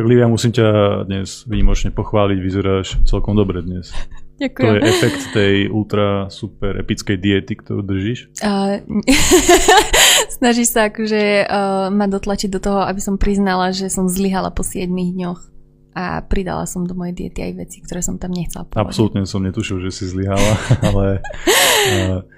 Tak Livia, musím ťa dnes výnimočne pochváliť, vyzeráš celkom dobre dnes. Ďakujem. To je efekt tej ultra super epickej diety, ktorú držíš? Uh, snažíš sa akože uh, ma dotlačiť do toho, aby som priznala, že som zlyhala po 7 dňoch a pridala som do mojej diety aj veci, ktoré som tam nechcela povedať. Absolútne som netušil, že si zlyhala, ale,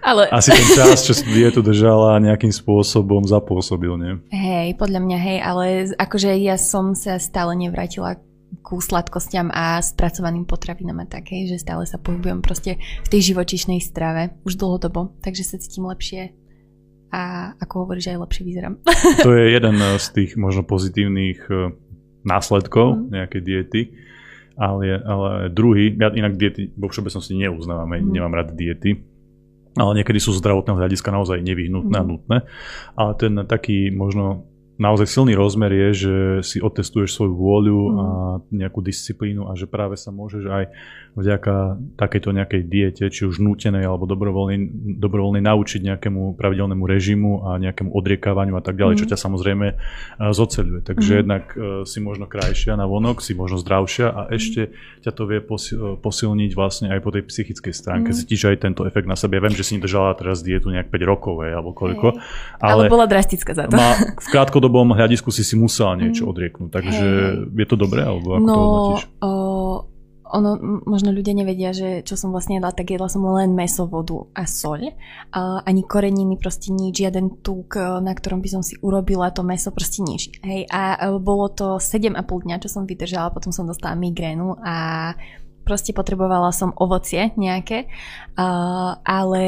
ale asi ten čas, čo si dietu držala, nejakým spôsobom zapôsobil, nie? Hej, podľa mňa hej, ale akože ja som sa stále nevrátila ku sladkostiam a spracovaným potravinám a také, že stále sa pohybujem proste v tej živočišnej strave už dlhodobo, takže sa cítim lepšie a ako hovoríš, aj lepšie vyzerám. To je jeden z tých možno pozitívnych e, následkov mm. nejakej diety, ale, ale druhý, ja inak diety vo všeobecnosti neuznávam, mm. nemám rád diety, ale niekedy sú zdravotného hľadiska naozaj nevyhnutné mm. a nutné, ale ten taký možno naozaj silný rozmer je, že si otestuješ svoju vôľu mm. a nejakú disciplínu a že práve sa môžeš aj vďaka takejto nejakej diete, či už nútenej alebo dobrovoľnej, dobrovoľnej naučiť nejakému pravidelnému režimu a nejakému odriekávaniu a tak ďalej, mm. čo ťa samozrejme zoceľuje. Takže mm. jednak uh, si možno krajšia na vonok, si možno zdravšia a mm. ešte ťa to vie posil, posilniť vlastne aj po tej psychickej stránke. Mm. Cítiš aj tento efekt na sebe. Ja viem, že si nedržala teraz dietu nejak 5 rokov, alebo koľko. Hey. Ale, ale bola drastická za to. Ma, v krátkodobom hľadisku si si musela niečo mm. odrieknúť. Takže hey. je to dobré, alebo ako no, to hodnotíš? Ono, možno ľudia nevedia, že čo som vlastne jedla, tak jedla som len meso, vodu a soľ. Uh, ani koreniny, proste nič, žiaden tuk, e, na ktorom by som si urobila to meso, proste nič. Hej, a uh, bolo to 7,5 dňa, čo som vydržala, potom som dostala migrénu a proste potrebovala som ovocie nejaké, ale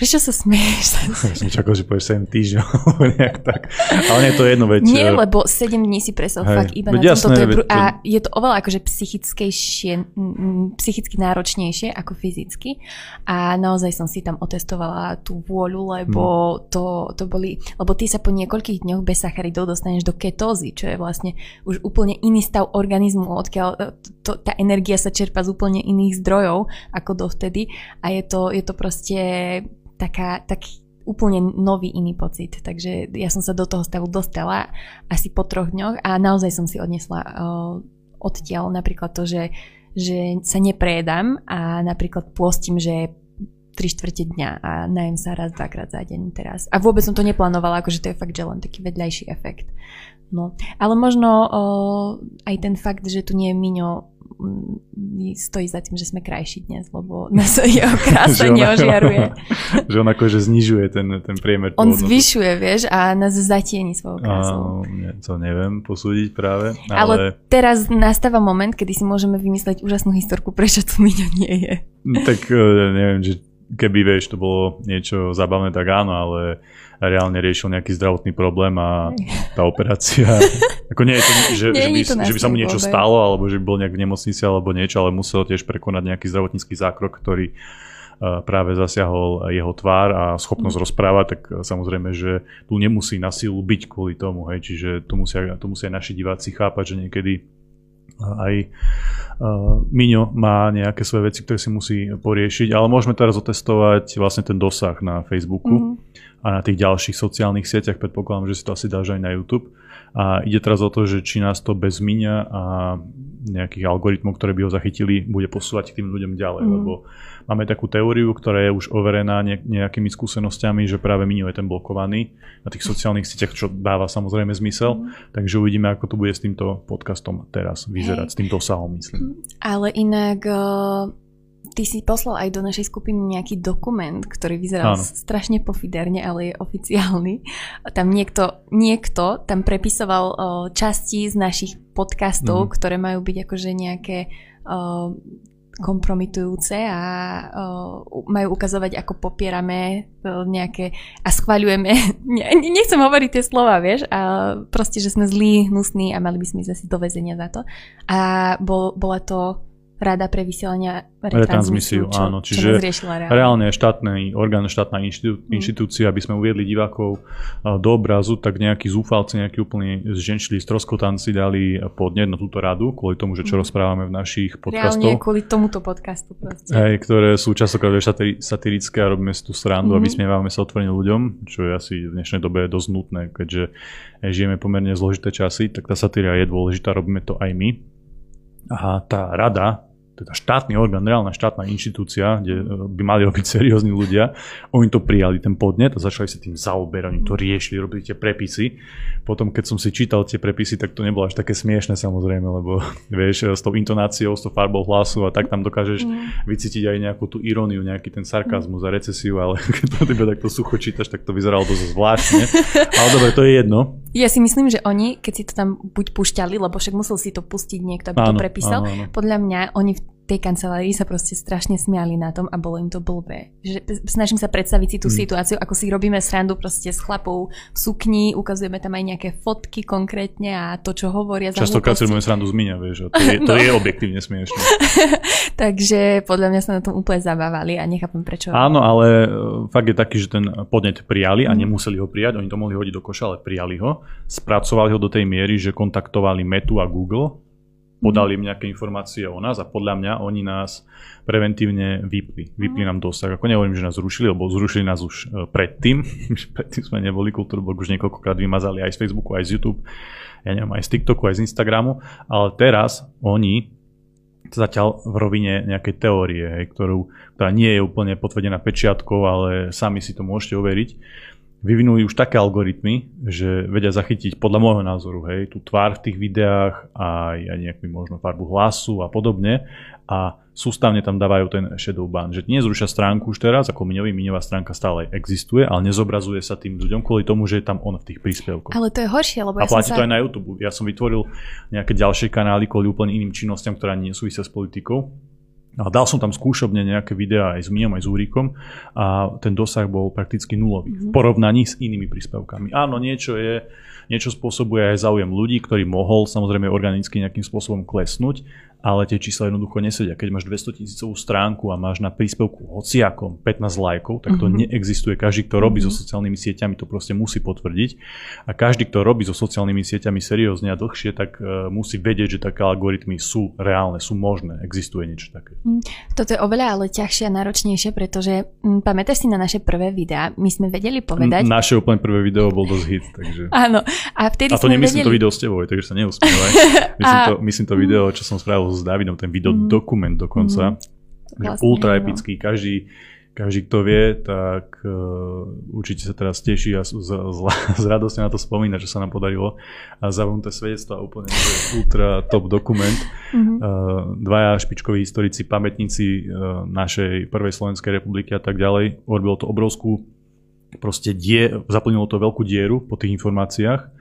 Prečo sa smieš? Som čakal, že povieš 7 týždňov, nejak tak. Ale nie je to jedno veď. Nie, lebo 7 dní si presol Hej. fakt iba na jasné, toto. Je, a je to oveľa akože psychickejšie, psychicky náročnejšie ako fyzicky. A naozaj som si tam otestovala tú vôľu, lebo hmm. to, to boli, lebo ty sa po niekoľkých dňoch bez sacharidov dostaneš do ketózy, čo je vlastne už úplne iný stav organizmu, odkiaľ e, to, tá energia sa čerpa z úplne iných zdrojov ako dovtedy. A je to, je to proste taká, taký úplne nový iný pocit. Takže ja som sa do toho stavu dostala asi po troch dňoch a naozaj som si odnesla uh, odtiaľ napríklad to, že, že sa neprejedám a napríklad pôstim, že 3 štvrte dňa a najem sa raz, dvakrát za deň teraz. A vôbec som to neplánovala, akože to je fakt, že len taký vedľajší efekt. No, ale možno uh, aj ten fakt, že tu nie je Miňo stojí za tým, že sme krajší dnes, lebo nás jeho krása neožiaruje. že on akože znižuje ten, ten priemer. On zvyšuje, vieš, a nás zatieni svojou krásou. A, to neviem posúdiť práve. Ale... ale teraz nastáva moment, kedy si môžeme vymysleť úžasnú historku, prečo tu Miňo nie je. tak e, neviem, že keby, vieš, to bolo niečo zabavné, tak áno, ale reálne riešil nejaký zdravotný problém a tá operácia, ako nie je to, že, nie, že, by, to že by sa mu niečo problém. stalo, alebo že by bol nejak v nemocnici alebo niečo, ale musel tiež prekonať nejaký zdravotnícky zákrok, ktorý uh, práve zasiahol jeho tvár a schopnosť mm. rozprávať, tak uh, samozrejme, že tu nemusí na silu byť kvôli tomu, hej, čiže to musia, to musia naši diváci chápať, že niekedy aj uh, Miňo má nejaké svoje veci, ktoré si musí poriešiť, ale môžeme teraz otestovať vlastne ten dosah na Facebooku mm. a na tých ďalších sociálnych sieťach, predpokladám, že si to asi dáš aj na YouTube. A ide teraz o to, že či nás to bez Miňa a nejakých algoritmov, ktoré by ho zachytili, bude posúvať k tým ľuďom ďalej, mm. lebo Máme takú teóriu, ktorá je už overená nejakými skúsenosťami, že práve Minio je ten blokovaný na tých sociálnych sieťach, čo dáva samozrejme zmysel. Mm. Takže uvidíme, ako to bude s týmto podcastom teraz vyzerať, Hej. s týmto obsahom, myslím. Ale inak... Uh ty si poslal aj do našej skupiny nejaký dokument, ktorý vyzeral Áno. strašne pofiderne, ale je oficiálny. Tam niekto, niekto tam prepisoval uh, časti z našich podcastov, mm. ktoré majú byť akože nejaké uh, kompromitujúce a uh, majú ukazovať, ako popierame uh, nejaké a schvaľujeme, ne, nechcem hovoriť tie slova, vieš, a proste, že sme zlí, hnusní a mali by sme asi do väzenia za to. A bol, bola to Rada pre vysielania retransmisiu. Čo, áno, čiže reálne. reálne štátny orgán, štátna inštitú, mm. inštitúcia, aby sme uviedli divákov do obrazu, tak nejakí zúfalci, nejakí úplne zženčili stroskotanci dali podnet na túto radu, kvôli tomu, že čo mm. rozprávame v našich podcastoch. Reálne kvôli tomuto podcastu proste. Hej, ktoré sú častokrát satirické a robíme si tú srandu mm. a vysmievame sa otvorene ľuďom, čo je asi v dnešnej dobe dosť nutné, keďže žijeme pomerne zložité časy, tak tá satíria je dôležitá, robíme to aj my. A tá rada, teda štátny orgán, reálna štátna inštitúcia, kde e, by mali robiť seriózni ľudia, oni to prijali, ten podnet a začali sa tým zaoberať, oni to riešili, robili tie prepisy. Potom, keď som si čítal tie prepisy, tak to nebolo až také smiešne samozrejme, lebo vieš, s tou intonáciou, s tou farbou hlasu a tak tam dokážeš mm. vycítiť aj nejakú tú iróniu, nejaký ten sarkazmus a recesiu, ale keď to tebe takto sucho čítaš, tak to vyzeralo dosť zvláštne. Ale dobre, to je jedno. Ja si myslím, že oni, keď si to tam buď pušťali, lebo však musel si to pustiť niekto, aby áno, to prepísal, áno, áno. podľa mňa oni v tej kancelárii sa proste strašne smiali na tom a bolo im to blbé. Že snažím sa predstaviť si tú mm. situáciu, ako si robíme srandu proste s chlapou v sukni, ukazujeme tam aj nejaké fotky konkrétne a to, čo hovoria. Častokrát si robíme srandu z miňa, vieš, to je, to no. je objektívne smiešne. Takže podľa mňa sa na tom úplne zabávali a nechápem prečo. Áno, ale e, fakt je taký, že ten podnet prijali a mm. nemuseli ho prijať, oni to mohli hodiť do koša, ale prijali ho. Spracovali ho do tej miery, že kontaktovali Metu a Google podali im nejaké informácie o nás a podľa mňa oni nás preventívne vypli. Vypli nám dosah. Ako nehovorím, že nás zrušili, lebo zrušili nás už e, predtým. predtým sme neboli Kultúrblog, už niekoľkokrát vymazali aj z Facebooku, aj z YouTube, ja neviem, aj z TikToku, aj z Instagramu, ale teraz oni zatiaľ v rovine nejakej teórie, hej, ktorú, ktorá nie je úplne potvrdená pečiatkou, ale sami si to môžete overiť vyvinuli už také algoritmy, že vedia zachytiť podľa môjho názoru, hej, tú tvár v tých videách a aj nejakú možno farbu hlasu a podobne a sústavne tam dávajú ten shadow ban, že nezrušia stránku už teraz, ako Miňový, Miňová stránka stále existuje, ale nezobrazuje sa tým ľuďom kvôli tomu, že je tam on v tých príspevkoch. Ale to je horšie, lebo a ja platí sa... to aj na YouTube. Ja som vytvoril nejaké ďalšie kanály kvôli úplne iným činnostiam, ktoré nie súvisia s politikou a dal som tam skúšobne nejaké videá aj s Miom, aj s Úrikom a ten dosah bol prakticky nulový mm-hmm. v porovnaní s inými príspevkami. Áno, niečo je, niečo spôsobuje aj záujem ľudí, ktorý mohol samozrejme organicky nejakým spôsobom klesnúť, ale tie čísla jednoducho nesedia. Keď máš 200 tisícovú stránku a máš na príspevku hociakom 15 lajkov, tak to mm-hmm. neexistuje. Každý, kto robí mm-hmm. so sociálnymi sieťami, to proste musí potvrdiť. A každý, kto robí so sociálnymi sieťami seriózne a dlhšie, tak uh, musí vedieť, že také algoritmy sú reálne, sú možné, existuje niečo také. Mm, toto je oveľa ale ťažšie a náročnejšie, pretože m, mm, pamätáš si na naše prvé videá, my sme vedeli povedať... N- naše úplne prvé video bol dosť hit, takže... Áno. A, vtedy a to nemyslím vedeli... to video s tebou, takže sa neusmievaj. myslím, to, myslím to video, čo som spravil s Davidom, ten video mm. dokument dokonca. Mm. Vlastne, ultra epický, no. každý, každý, kto vie, tak uh, určite sa teraz teší a z, z, z radosťou na to spomína, že sa nám podarilo a zavrnuté svedectva úplne ultra top dokument. Mm-hmm. Uh, dvaja špičkoví historici, pamätníci uh, našej prvej Slovenskej republiky a tak ďalej. Urobilo to obrovskú proste die, zaplnilo to veľkú dieru po tých informáciách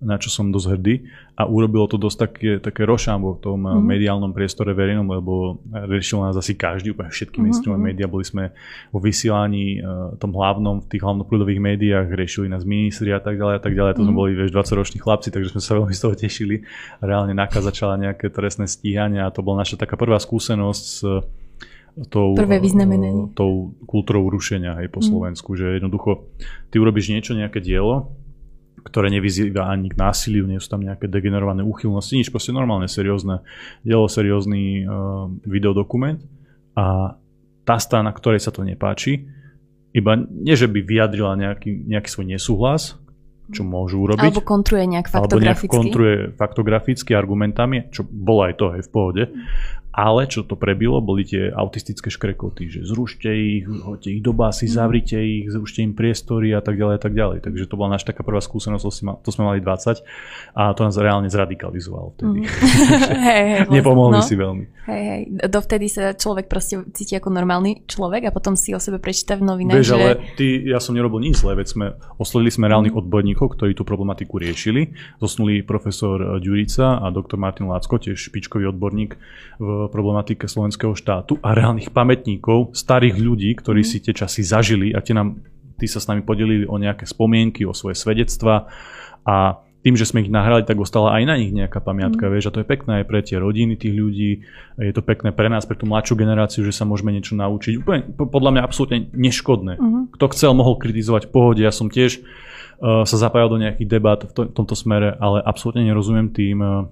na čo som dosť hrdý a urobilo to dosť také, také rošambo v tom mm-hmm. mediálnom priestore verejnom, lebo riešil nás asi každý, úplne všetky mm-hmm. mainstreamové médiá, boli sme vo vysielaní uh, tom hlavnom, v tých hlavnoprúdových médiách, riešili nás ministri a tak ďalej a tak ďalej, to mm-hmm. sme mhm. boli vieš 20 roční chlapci, takže sme sa veľmi z toho tešili. Reálne NAKA začala nejaké trestné stíhania a to bola naša taká prvá skúsenosť s tou, Prvé tou kultúrou rušenia hej, po mm. Slovensku, že jednoducho ty urobíš niečo, nejaké dielo, ktoré nevyzýva ani k násiliu, nie sú tam nejaké degenerované úchylnosti, nič, proste normálne, seriózne dielo, seriózny uh, videodokument a tá strana, ktorej sa to nepáči, iba nie, že by vyjadrila nejaký, nejaký svoj nesúhlas, čo môžu urobiť. Alebo kontruje nejak faktograficky. Alebo nejak kontruje faktograficky argumentami, čo bolo aj to, aj v pohode. Ale čo to prebilo, boli tie autistické škrekoty, že zrušte ich, hoďte ich do básy, mhm. zavrite ich, zrušte im priestory a tak ďalej a tak ďalej. Takže to bola naša taká prvá skúsenosť, to sme mali 20 a to nás reálne zradikalizovalo vtedy. Mm. hey, hey, Nepomohli no. si veľmi. Hej, hej. Dovtedy sa človek proste cíti ako normálny človek a potom si o sebe prečíta v novinách, Vieš, že... ale ty, ja som nerobil nič zlé, veď sme oslovili sme reálnych mm. odborníkov, ktorí tú problematiku riešili. Zosnuli profesor Ďurica a doktor Martin Lácko, tiež špičkový odborník v problematike slovenského štátu a reálnych pamätníkov, starých ľudí, ktorí mm. si tie časy zažili a tie nám, tí sa s nami podelili o nejaké spomienky, o svoje svedectva a tým, že sme ich nahrali, tak ostala aj na nich nejaká pamiatka, mm. vieš, a to je pekné aj pre tie rodiny tých ľudí, je to pekné pre nás, pre tú mladšiu generáciu, že sa môžeme niečo naučiť. Úplne, podľa mňa absolútne neškodné. Mm. Kto chcel, mohol kritizovať v pohode, ja som tiež uh, sa zapájal do nejakých debat v, to, v tomto smere, ale absolútne nerozumiem tým, uh,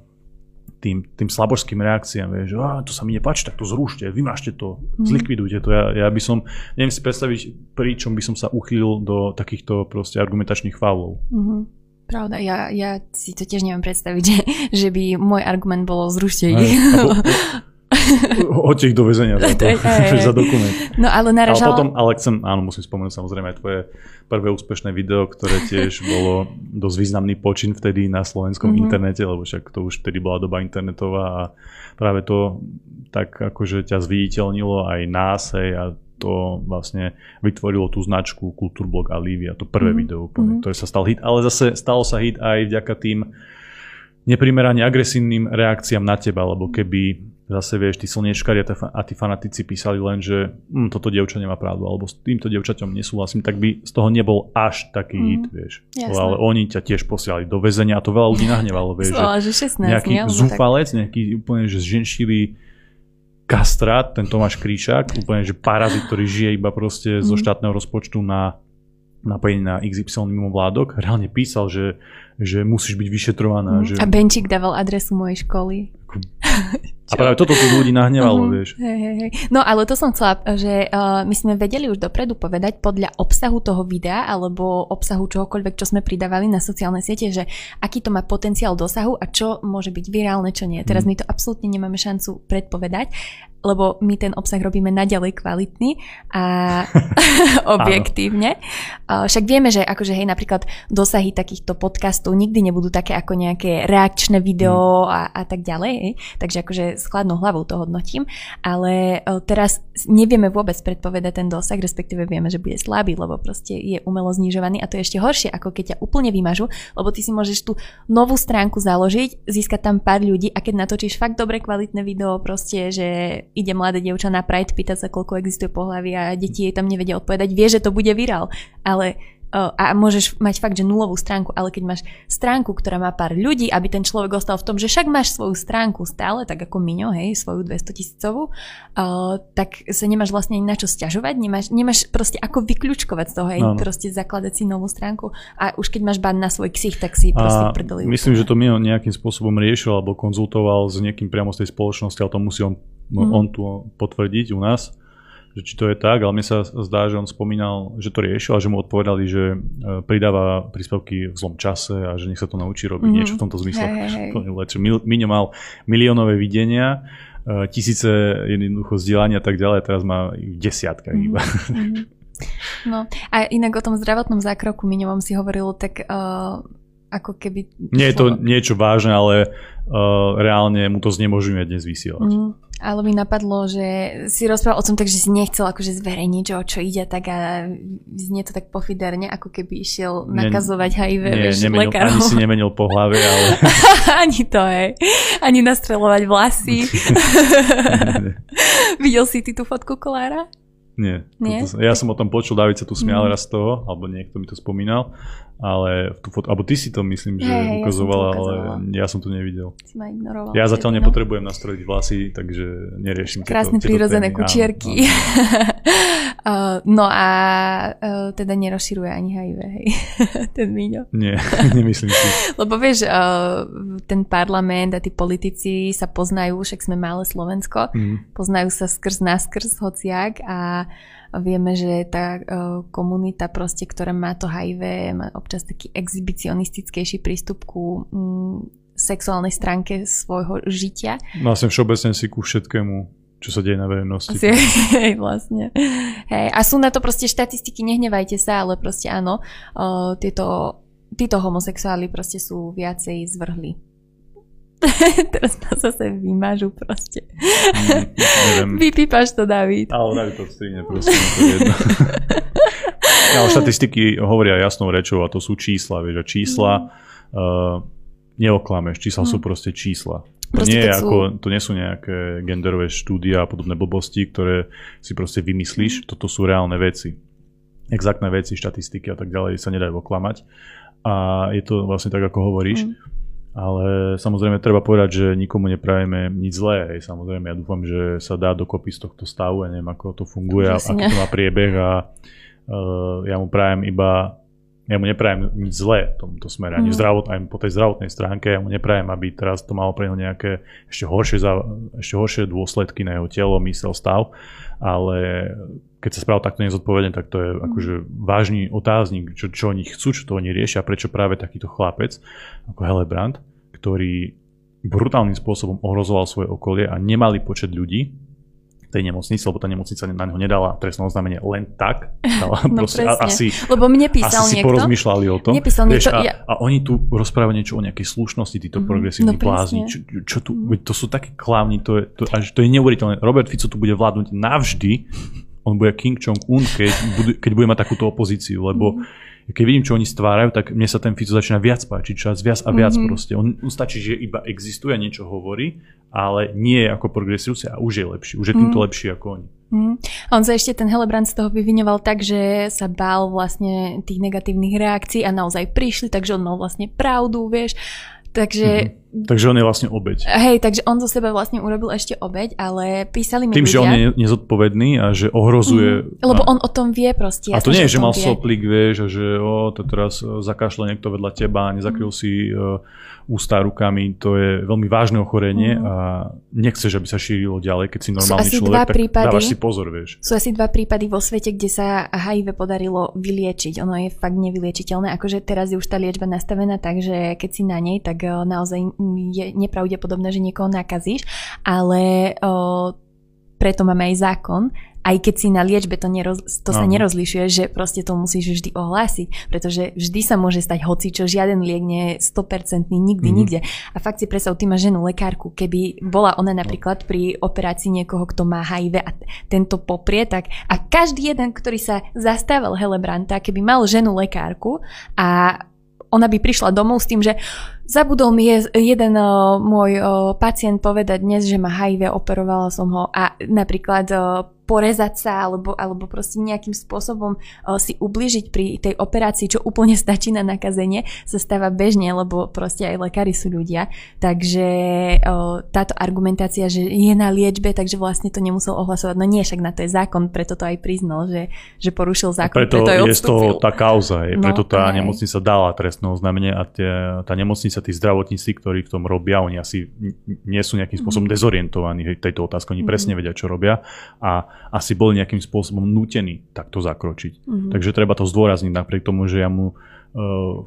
tým, tým slabožským reakciám, vieš, že to sa mi nepáči, tak to zrušte, vymažte to, mm. zlikvidujte to. Ja, ja by som, neviem si predstaviť, pričom by som sa uchýlil do takýchto proste argumentačných faulov. Mm-hmm. Pravda, ja, ja si to tiež neviem predstaviť, že, že by môj argument bolo zrušte ich. Hoďte ich do väzenia za, to, za dokument. No ale naražal... Ale potom, ale chcem, áno, musím spomenúť samozrejme aj tvoje prvé úspešné video, ktoré tiež bolo dosť významný počin vtedy na slovenskom mm-hmm. internete, lebo však to už vtedy bola doba internetová a práve to tak akože ťa zviditeľnilo aj nás, hej, a to vlastne vytvorilo tú značku Kultúrblog a Livia, to prvé mm-hmm. video úplne, mm-hmm. ktoré sa stal hit, ale zase stalo sa hit aj vďaka tým neprimerane agresívnym reakciám na teba, lebo keby zase vieš, tí slniečkári a tí fanatici písali len, že hm, toto dievča nemá pravdu, alebo s týmto dievčaťom nesúhlasím, tak by z toho nebol až taký mm, hit, vieš. Jasné. Ale oni ťa tiež posielali do väzenia a to veľa ľudí nahnevalo, vieš. že, že 16, nejaký nie, zúfalec, tak... nejaký úplne, že zženšilý kastrát, ten Tomáš Kríčák, úplne, že parazit, ktorý žije iba proste mm. zo mhm. štátneho rozpočtu na napojení na XY mimo vládok, reálne písal, že, že musíš byť vyšetrovaná. Mm. Že... A Benčík dával adresu mojej školy. A práve toto tu ľudí nahnevalo, uh-huh. vieš. Hey, hey, hey. No ale to som chcela, že uh, my sme vedeli už dopredu povedať podľa obsahu toho videa alebo obsahu čohokoľvek, čo sme pridávali na sociálne siete, že aký to má potenciál dosahu a čo môže byť virálne, čo nie. Teraz mm. my to absolútne nemáme šancu predpovedať, lebo my ten obsah robíme naďalej kvalitný a objektívne. Však vieme, že akože hej, napríklad dosahy takýchto podcastov nikdy nebudú také ako nejaké reakčné video mm. a, a tak ďalej. Takže akože s chladnou hlavou to hodnotím. Ale teraz nevieme vôbec predpovedať ten dosah, respektíve vieme, že bude slabý, lebo proste je umelo znižovaný a to je ešte horšie, ako keď ťa úplne vymažu, lebo ty si môžeš tú novú stránku založiť, získať tam pár ľudí a keď natočíš fakt dobre kvalitné video, proste, že ide mladé dievča na Pride pýtať sa, koľko existuje pohľavy a deti jej tam nevedia odpovedať, vie, že to bude virál. Ale a môžeš mať fakt, že nulovú stránku, ale keď máš stránku, ktorá má pár ľudí, aby ten človek ostal v tom, že však máš svoju stránku stále, tak ako Miňo, hej, svoju 200 tisícovú, uh, tak sa nemáš vlastne na čo stiažovať, nemáš, nemáš proste ako vyklúčkovať z toho, hej, no. proste zakladať si novú stránku a už keď máš ban na svoj ksich, tak si proste prdeli. Myslím, že to Miňo nejakým spôsobom riešil alebo konzultoval s niekým priamo z tej spoločnosti, ale to musí on, mm. on tu potvrdiť u nás že či to je tak, ale mne sa zdá, že on spomínal, že to riešil a že mu odpovedali, že e, pridáva príspevky v zlom čase a že nech sa to naučí robiť mm-hmm. niečo v tomto zmysle. Hey, hey. Miňo mal miliónové videnia, e, tisíce jednoducho vzdelania a tak ďalej, teraz má desiatka mm-hmm. iba. Mm-hmm. No a inak o tom zdravotnom zákroku Miňovom si hovoril tak uh, ako keby... Nie je to niečo vážne, ale uh, reálne mu to znemožňuje dnes vysielať. Mm. Ale mi napadlo, že si rozprával o tom tak, že si nechcel akože zverejniť, že o čo ide, tak a znie to tak pofiderne, ako keby išiel nakazovať HIV, nie, vieš, nemenil, lekárov. Ani si nemenil po hlave, ale... ani to, hej. Ani nastrelovať vlasy. Videl si ty tú fotku Kolára? Nie. Nie? Toto, ja som o tom počul, David sa tu smial mm. raz z toho, alebo niekto mi to spomínal, ale tú foto, alebo ty si to myslím, že hey, ukazovala, ja ale ja som to nevidel. Si ma ignoroval. Ja zatiaľ no. nepotrebujem nastrojiť vlasy, takže neriešim Krásne prírodzené kučierky. uh, no a uh, teda nerozširuje ani HIV, hej, ten Míňo. Nie, nemyslím si. Lebo vieš, uh, ten parlament a tí politici sa poznajú, však sme malé Slovensko, mm. poznajú sa skrz naskrz hociak a Vieme, že tá uh, komunita proste, ktorá má to HIV, má občas taký exhibicionistickejší prístup ku um, sexuálnej stránke svojho žitia. Vlastne všeobecne si ku všetkému čo sa deje na verejnosti. Hej, vlastne. Hej, a sú na to proste štatistiky, nehnevajte sa, ale proste áno, uh, tieto, títo homosexuáli proste sú viacej zvrhli Teraz ma zase vymažu proste. Mm, Vypípaš to, David. Ale David to strihne, prosím, to. Ale štatistiky hovoria jasnou rečou a to sú čísla, vieš, a čísla mm. uh, neoklameš, čísla mm. sú proste čísla. To nie, je sú... ako, to nie sú nejaké genderové štúdia a podobné blbosti, ktoré si proste vymyslíš. Mm. Toto sú reálne veci. Exaktné veci, štatistiky a tak ďalej sa nedajú oklamať. a je to vlastne tak, ako hovoríš. Mm. Ale samozrejme treba povedať, že nikomu neprajeme nič zlé. Hej. Samozrejme, ja dúfam, že sa dá dokopy z tohto stavu. Ja neviem, ako to funguje, a aký to má priebeh a uh, ja mu prajem iba ja mu neprajem nič zlé v tomto smere, ani mm. zdravot, aj po tej zdravotnej stránke, ja mu neprajem, aby teraz to malo pre neho nejaké ešte horšie, ešte horšie dôsledky na jeho telo, mysel, stav, ale keď sa spravil takto nezodpovedne, tak to je mm. akože vážny otáznik, čo, čo oni chcú, čo to oni riešia, prečo práve takýto chlapec ako Helebrand, ktorý brutálnym spôsobom ohrozoval svoje okolie a nemalý počet ľudí, tej nemocnici, lebo tá nemocnica na neho nedala trestné oznámenie len tak. Dala no proste, presne. asi, lebo mne písal asi niekto. si porozmýšľali o tom. Vieš, niekto, a, ja... a oni tu rozprávajú niečo o nejakej slušnosti, títo mm, progresívni no, blázni. Čo, čo tu, mm. to sú také klávni, to je, to, až, to je neuveriteľné. Robert Fico tu bude vládnuť navždy. On bude King Jong-un, keď, keď bude mať takúto opozíciu, lebo mm keď vidím, čo oni stvárajú, tak mne sa ten Fico začína viac páčiť, čas viac a viac mm-hmm. proste. On, on stačí, že iba existuje a niečo hovorí, ale nie je ako progresívci a už je lepší. Už je týmto mm. lepší ako oni. Mm. On sa ešte ten Helebrand z toho vyvinoval tak, že sa bál vlastne tých negatívnych reakcií a naozaj prišli, takže on mal vlastne pravdu, vieš. Takže... Mm-hmm. Takže on je vlastne obeď. Hej, takže on zo seba vlastne urobil ešte obeď, ale písali mi Tým, ľudia... že on je nezodpovedný a že ohrozuje... Mm, lebo on o tom vie proste. A to nie je, že mal vie. soplík, vieš, a že o, to teraz e, zakašle niekto vedľa teba nezakryl mm. si uh, ústa rukami, to je veľmi vážne ochorenie mm. a nechceš, aby sa šírilo ďalej, keď si normálny človek, dva tak prípady, dávaš si pozor, vieš. Sú asi dva prípady vo svete, kde sa HIV podarilo vyliečiť. Ono je fakt nevyliečiteľné, akože teraz je už tá liečba nastavená, takže keď si na nej, tak eh, naozaj je nepravdepodobné, že niekoho nakazíš, ale o, preto máme aj zákon, aj keď si na liečbe to, neroz, to sa nerozlišuje, že proste to musíš vždy ohlásiť, pretože vždy sa môže stať hoci, čo žiaden liek nie je 100% nikdy, mm. nikde. A fakt si predstav, ty máš ženu lekárku, keby bola ona napríklad pri operácii niekoho, kto má HIV a tento poprie, tak a každý jeden, ktorý sa zastával Helebranta, keby mal ženu lekárku a ona by prišla domov s tým, že zabudol mi je, jeden uh, môj uh, pacient povedať dnes, že má HIV, operovala som ho a napríklad uh, porezať sa alebo, alebo proste nejakým spôsobom uh, si ubližiť pri tej operácii, čo úplne stačí na nakazenie, sa stáva bežne, lebo proste aj lekári sú ľudia. Takže uh, táto argumentácia, že je na liečbe, takže vlastne to nemusel ohlasovať. No nie, však na to je zákon, preto to aj priznal, že, že porušil zákon. Preto, preto je to tá kauza, je, no, preto tá aj. nemocnica dala trestné oznámenie a tie, tá nemocnica, tí zdravotníci, ktorí v tom robia, oni asi nie sú nejakým spôsobom mm. dezorientovaní tejto otázky, oni mm. presne vedia, čo robia a asi boli nejakým spôsobom nútení takto zakročiť. Mm-hmm. Takže treba to zdôrazniť napriek tomu, že ja mu uh,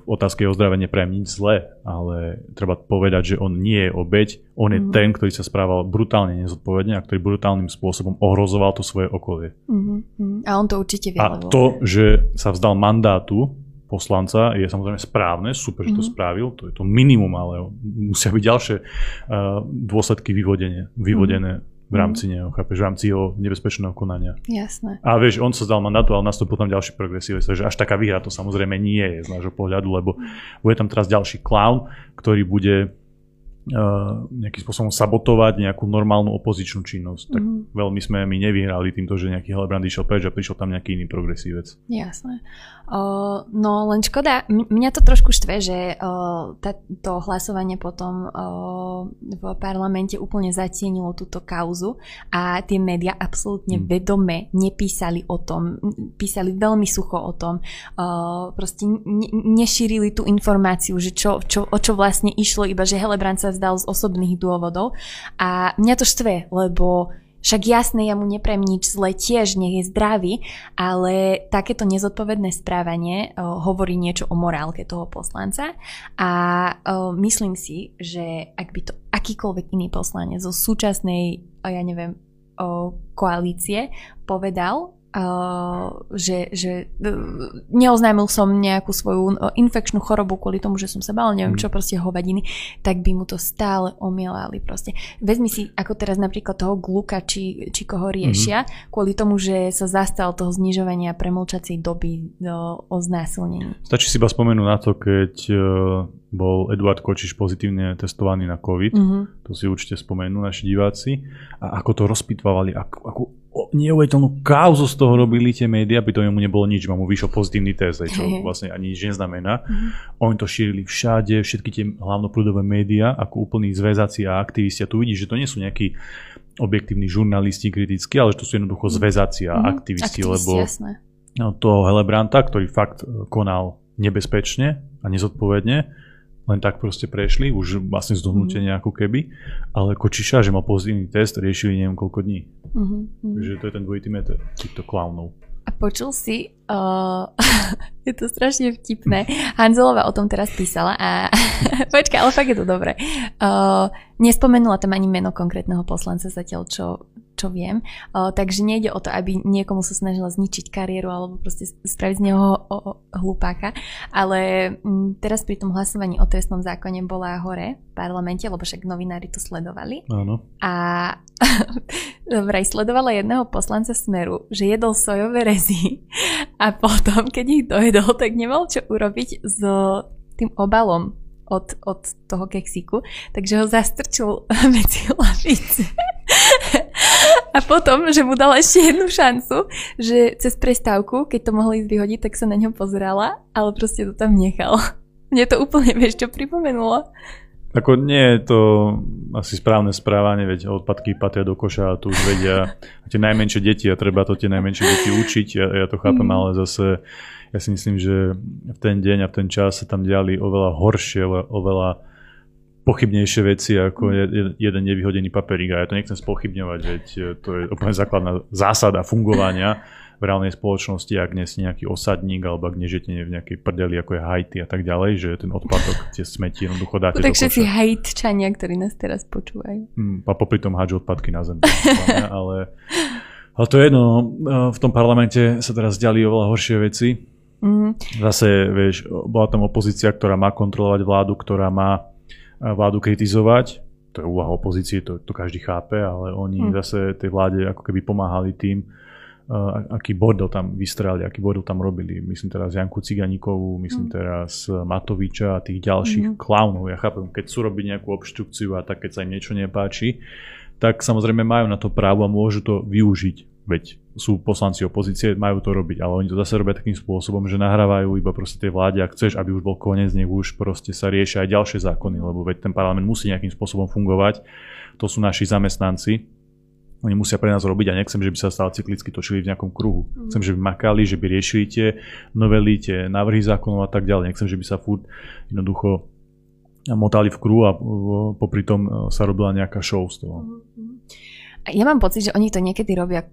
v otázke jeho zdravia neprajem nič zlé, ale treba povedať, že on nie je obeď, on je mm-hmm. ten, ktorý sa správal brutálne nezodpovedne a ktorý brutálnym spôsobom ohrozoval to svoje okolie. Mm-hmm. A on to určite vie. A to, že sa vzdal mandátu poslanca je samozrejme správne, super, že to mm-hmm. spravil, to je to minimum, ale musia byť ďalšie uh, dôsledky vyvodené, vyvodené mm-hmm v rámci mm. neho, chápeš, v rámci jeho nebezpečného konania. Jasné. A vieš, on sa zdal mandátu, ale nastúpil tam ďalší progresívec, takže až taká výhra to samozrejme nie je z nášho pohľadu, lebo bude tam teraz ďalší clown, ktorý bude Uh, nejakým spôsobom sabotovať nejakú normálnu opozičnú činnosť. Tak mm. veľmi sme my nevyhrali týmto, že nejaký Helebrand išiel preč a prišiel tam nejaký iný progresívec. Jasné. Uh, no len škoda, mňa to trošku štve, že uh, tá, to hlasovanie potom uh, v parlamente úplne zatienilo túto kauzu a tie médiá absolútne mm. vedome nepísali o tom, písali veľmi sucho o tom, uh, proste ne- nešírili tú informáciu, že čo, čo, o čo vlastne išlo, iba že Helebrand sa vzdal z osobných dôvodov. A mňa to štve, lebo však jasné, ja mu neprem nič zle, tiež nech je zdravý, ale takéto nezodpovedné správanie o, hovorí niečo o morálke toho poslanca. A o, myslím si, že ak by to akýkoľvek iný poslanec zo súčasnej, ja neviem, koalície povedal, Uh, že, že uh, neoznámil som nejakú svoju uh, infekčnú chorobu kvôli tomu, že som sa bál, neviem mm. čo, proste hovadiny, tak by mu to stále omielali proste. Vezmi si ako teraz napríklad toho gluka, či, či koho riešia, mm. kvôli tomu, že sa zastal toho znižovania premlčacej doby do, o znásilnení. Stačí si iba spomenúť na to, keď bol Eduard Kočiš pozitívne testovaný na COVID, mm-hmm. to si určite spomenú naši diváci, a ako to rozpitvali, ako, ako neuveriteľnú kauzu z toho robili tie médiá, by to mu nebolo nič, mu vyšiel pozitívny test, čo vlastne ani nič neznamená. Mm-hmm. Oni to šírili všade, všetky tie hlavnoprúdové médiá, ako úplní zväzaci a aktivisti. A tu vidíš, že to nie sú nejakí objektívni žurnalisti kritickí, ale že to sú jednoducho mhm. zväzaci a mm-hmm. aktivisti, aktivisti, lebo jasné. No, toho Helebranta, ktorý fakt e, konal nebezpečne a nezodpovedne, len tak proste prešli, už vlastne z donútenia mm. ako keby, ale Kočiša, že mal pozitívny test, riešili neviem koľko dní. Mm-hmm. Takže to je ten dvojitý meter týchto klaunov. A počul si, uh, je to strašne vtipné, Hanzelová o tom teraz písala a počkaj, ale fakt je to dobré. Uh, nespomenula tam ani meno konkrétneho poslanca zatiaľ, čo čo viem. Uh, takže nejde o to, aby niekomu sa snažila zničiť kariéru alebo proste spraviť z neho o, o, hlupáka. Ale m, teraz pri tom hlasovaní o trestnom zákone bola hore v parlamente, lebo však novinári to sledovali. Áno. A vraj sledovala jedného poslanca Smeru, že jedol sojové rezy a potom, keď ich dojedol, tak nemal čo urobiť s tým obalom od, od toho keksiku, takže ho zastrčil medzi lavice. A potom, že mu dala ešte jednu šancu, že cez prestávku, keď to mohli ísť vyhodiť, tak sa na ňo pozerala, ale proste to tam nechal. Mne to úplne, vieš, čo pripomenulo. Ako nie je to asi správne správanie, veď odpadky patria do koša a tu už vedia tie najmenšie deti a treba to tie najmenšie deti učiť. Ja, ja to chápem, mm. ale zase ja si myslím, že v ten deň a v ten čas sa tam diali oveľa horšie, oveľa pochybnejšie veci ako jeden nevyhodený paperík. A ja to nechcem spochybňovať, veď e, to je úplne základná zásada fungovania v reálnej spoločnosti, ak nie si nejaký osadník alebo ak nežete v nejakej prdeli ako je Haiti a tak ďalej, že ten odpadok, tie smeti jednoducho dáte no, koša. všetci Haitčania, ktorí nás teraz počúvajú. Mm, a popri tom hádžu odpadky na zem. ale, ale to je jedno, no, v tom parlamente sa teraz diali oveľa horšie veci. Mm. Zase, vieš, bola tam opozícia, ktorá má kontrolovať vládu, ktorá má vládu kritizovať. To je úloha opozície, to, to každý chápe, ale oni mm. zase tej vláde ako keby pomáhali tým, uh, aký bordel tam vystrali, aký bordel tam robili. Myslím teraz Janku Ciganíkovú, myslím mm. teraz Matoviča a tých ďalších mm. klaunov. Ja chápem, keď sú robiť nejakú obštrukciu a tak, keď sa im niečo nepáči, tak samozrejme majú na to právo a môžu to využiť. Veď sú poslanci opozície, majú to robiť, ale oni to zase robia takým spôsobom, že nahrávajú iba proste tej vláde, ak chceš, aby už bol koniec, nech už proste sa riešia aj ďalšie zákony, lebo veď ten parlament musí nejakým spôsobom fungovať. To sú naši zamestnanci, oni musia pre nás robiť a nechcem, že by sa stále cyklicky točili v nejakom kruhu. Mm. Chcem, že by makali, že by riešili tie novely, tie návrhy zákonov a tak ďalej. Nechcem, že by sa furt jednoducho motali v kruhu a popri tom e, sa robila nejaká show z toho. Mm-hmm. Ja mám pocit, že oni to niekedy robia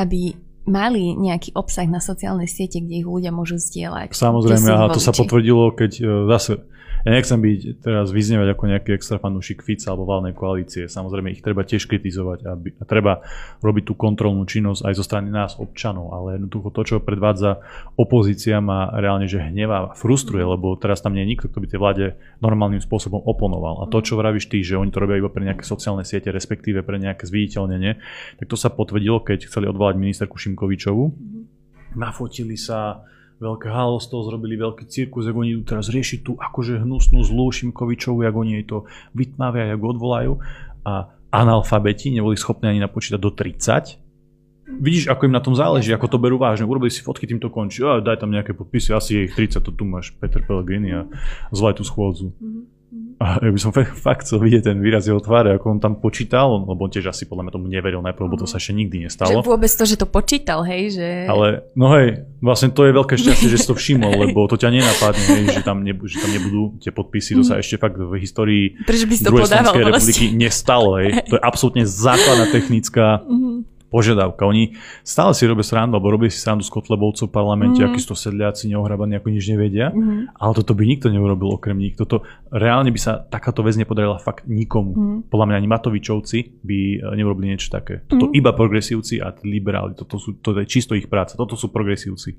aby mali nejaký obsah na sociálnej siete, kde ich ľudia môžu zdieľať. Samozrejme, a to sa potvrdilo, keď e, zase ja nechcem byť teraz vyznievať ako nejaký extra fanúšik Fica alebo valnej koalície. Samozrejme, ich treba tiež kritizovať a, a treba robiť tú kontrolnú činnosť aj zo strany nás, občanov, ale jednoducho to, čo predvádza opozícia ma reálne, že hnevá, frustruje, lebo teraz tam nie je nikto, kto by tej vláde normálnym spôsobom oponoval. A to, čo vravíš ty, že oni to robia iba pre nejaké sociálne siete, respektíve pre nejaké zviditeľnenie, tak to sa potvrdilo, keď chceli odvolať ministerku Šimkovičovu. Nafotili sa, veľké halo z toho zrobili veľký cirkus, ako oni idú teraz riešiť tú akože hnusnú zlú Šimkovičovu, ako oni jej to vytmavia, ako odvolajú a analfabeti neboli schopní ani napočítať do 30. Vidíš, ako im na tom záleží, ako to berú vážne. Urobili si fotky, tým to končí. A daj tam nejaké podpisy, asi je ich 30, to tu máš Peter Pellegrini a zlaj tú schôdzu. Mm-hmm. A ja by som fakt chcel vidieť ten výraz jeho tváre, ako on tam počítal, lebo on tiež asi podľa mňa tomu neveril najprv, lebo to sa ešte nikdy nestalo. Že vôbec to, že to počítal, hej, že... Ale, no hej, vlastne to je veľké šťastie, že si to všimol, lebo to ťa nenapadne, hej, že, tam nebu- že tam nebudú tie podpisy, to sa ešte fakt v histórii druhej Slovenskej republiky nestalo, hej. To je absolútne základná technická mm-hmm požiadavka. Oni stále si robia srandu, alebo robia si srandu z Kotlebovcov v parlamente, mm-hmm. akí to sedliaci neohrabaní, ako nič nevedia. Mm-hmm. Ale toto by nikto neurobil okrem nich. Toto, reálne by sa takáto vec nepodarila fakt nikomu. Mm-hmm. Podľa mňa ani Matovičovci by e, neurobili niečo také. Toto mm-hmm. iba progresívci a liberáli. Toto, sú, toto je čisto ich práca. Toto sú progresívci.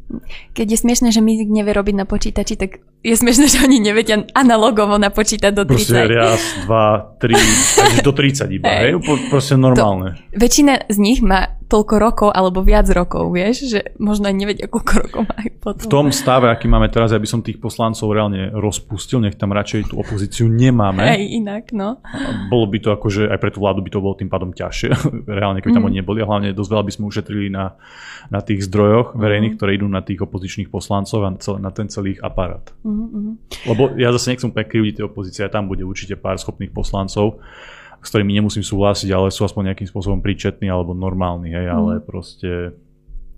Keď je smiešne, že my nevie robiť na počítači, tak je smiešne, že oni nevedia analogovo napočítať do 30. Proste raz, dva, tri, do 30 iba. Hej. Proste normálne. To, väčšina z nich má má toľko rokov alebo viac rokov, vieš, že možno aj nevedia, koľko rokov majú potom. V tom stave, aký máme teraz, aby som tých poslancov reálne rozpustil, nech tam radšej tú opozíciu nemáme. Aj inak, no. Bolo by to akože, aj pre tú vládu by to bolo tým pádom ťažšie, reálne, keby tam mm. oni neboli a hlavne dosť veľa by sme ušetrili na, na tých zdrojoch verejných, mm. ktoré idú na tých opozičných poslancov a na ten celý aparát. Mm-hmm. Lebo ja zase nechcem úplne krivdiť tej opozície, tam bude určite pár schopných poslancov, s ktorými nemusím súhlasiť, ale sú aspoň nejakým spôsobom príčetní alebo normálni, hej, mm. ale proste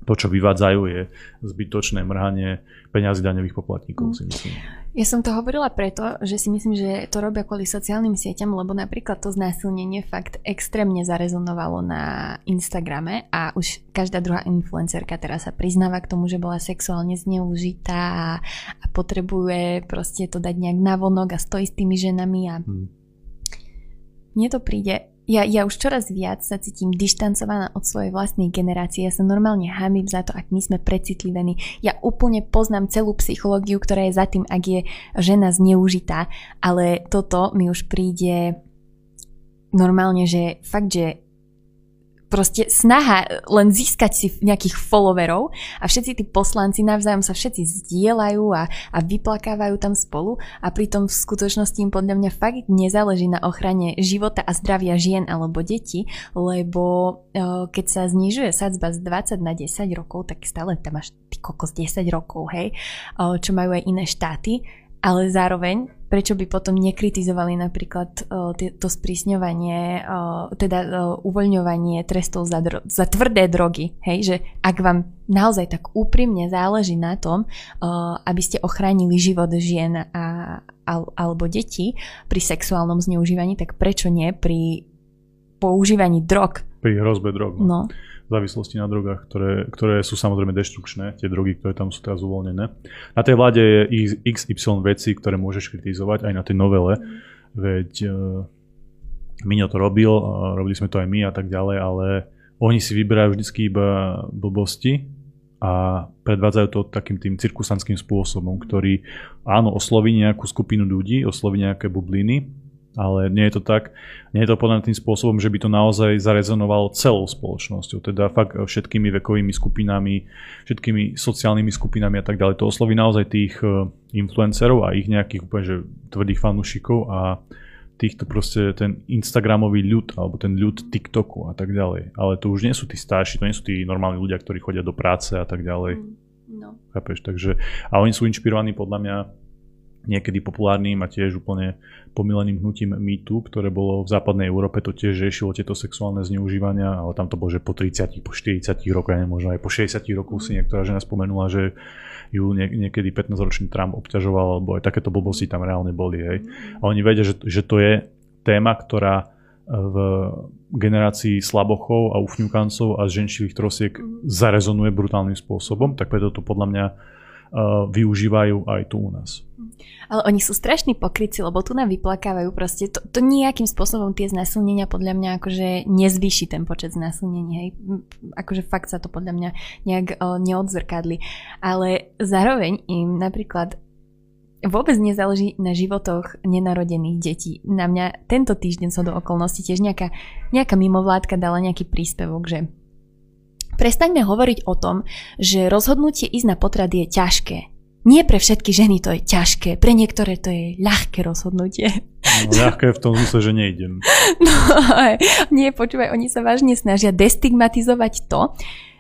to, čo vyvádzajú, je zbytočné mrhanie peňazí daňových poplatníkov, mm. si myslím. Ja som to hovorila preto, že si myslím, že to robia kvôli sociálnym sieťam, lebo napríklad to znásilnenie fakt extrémne zarezonovalo na Instagrame a už každá druhá influencerka teraz sa priznáva k tomu, že bola sexuálne zneužitá a, a potrebuje proste to dať nejak navonok a stojí s tými ženami a mm. Mne to príde ja, ja už čoraz viac sa cítim dištancovaná od svojej vlastnej generácie. Ja sa normálne hamím za to, ak my sme precitlivení. Ja úplne poznám celú psychológiu, ktorá je za tým, ak je žena zneužitá, ale toto mi už príde normálne, že fakt, že proste snaha len získať si nejakých followerov a všetci tí poslanci navzájom sa všetci zdieľajú a, a vyplakávajú tam spolu a pritom v skutočnosti im podľa mňa fakt nezáleží na ochrane života a zdravia žien alebo detí, lebo uh, keď sa znižuje sadzba z 20 na 10 rokov, tak stále tam máš ty kokos 10 rokov, hej, uh, čo majú aj iné štáty, ale zároveň prečo by potom nekritizovali napríklad uh, to sprísňovanie, uh, teda uh, uvoľňovanie trestov za, dro- za tvrdé drogy, hej, že ak vám naozaj tak úprimne záleží na tom, uh, aby ste ochránili život žien a, al, alebo detí pri sexuálnom zneužívaní, tak prečo nie pri používaní drog? Pri hrozbe drog. No. Závislosti na drogách, ktoré, ktoré sú samozrejme deštrukčné, tie drogy, ktoré tam sú teraz uvoľnené. Na tej vláde je XY veci, ktoré môžeš kritizovať aj na tej novele, veď uh, Miňo to robil, robili sme to aj my a tak ďalej, ale oni si vyberajú vždy iba blbosti a predvádzajú to takým tým cirkusanským spôsobom, ktorý áno, osloví nejakú skupinu ľudí, osloví nejaké bubliny, ale nie je to tak, nie je to podľa tým spôsobom, že by to naozaj zarezonovalo celou spoločnosťou, teda fakt všetkými vekovými skupinami, všetkými sociálnymi skupinami a tak ďalej. To osloví naozaj tých e, influencerov a ich nejakých úplne že tvrdých fanúšikov a týchto proste ten Instagramový ľud alebo ten ľud TikToku a tak ďalej. Ale to už nie sú tí starší, to nie sú tí normálni ľudia, ktorí chodia do práce a tak ďalej. Mm, no. Chápeš? Takže, a oni sú inšpirovaní podľa mňa niekedy populárnym a tiež úplne pomileným hnutím MeToo, ktoré bolo v západnej Európe, to tiež riešilo tieto sexuálne zneužívania, ale tam to bolo, že po 30, po 40 rokoch, ne, možno aj po 60 rokov si niektorá žena spomenula, že ju nie, niekedy 15-ročný Trump obťažoval, alebo aj takéto blbosti tam reálne boli. Hej. A oni vedia, že, že to je téma, ktorá v generácii slabochov a ufňukancov a ženšivých trosiek zarezonuje brutálnym spôsobom, tak preto to podľa mňa uh, využívajú aj tu u nás. Ale oni sú strašní pokryci, lebo tu nám vyplakávajú proste. To, to nejakým spôsobom tie znásilnenia podľa mňa akože nezvýši ten počet znásilnení. Hej. Akože fakt sa to podľa mňa nejak o, neodzrkadli. Ale zároveň im napríklad vôbec nezáleží na životoch nenarodených detí. Na mňa tento týždeň sa do okolností tiež nejaká, nejaká mimovládka dala nejaký príspevok, že Prestaňme hovoriť o tom, že rozhodnutie ísť na potrat je ťažké. Nie pre všetky ženy to je ťažké, pre niektoré to je ľahké rozhodnutie. No, ľahké v tom zmysle, že nejdem. No, nie, počúvaj, oni sa vážne snažia destigmatizovať to,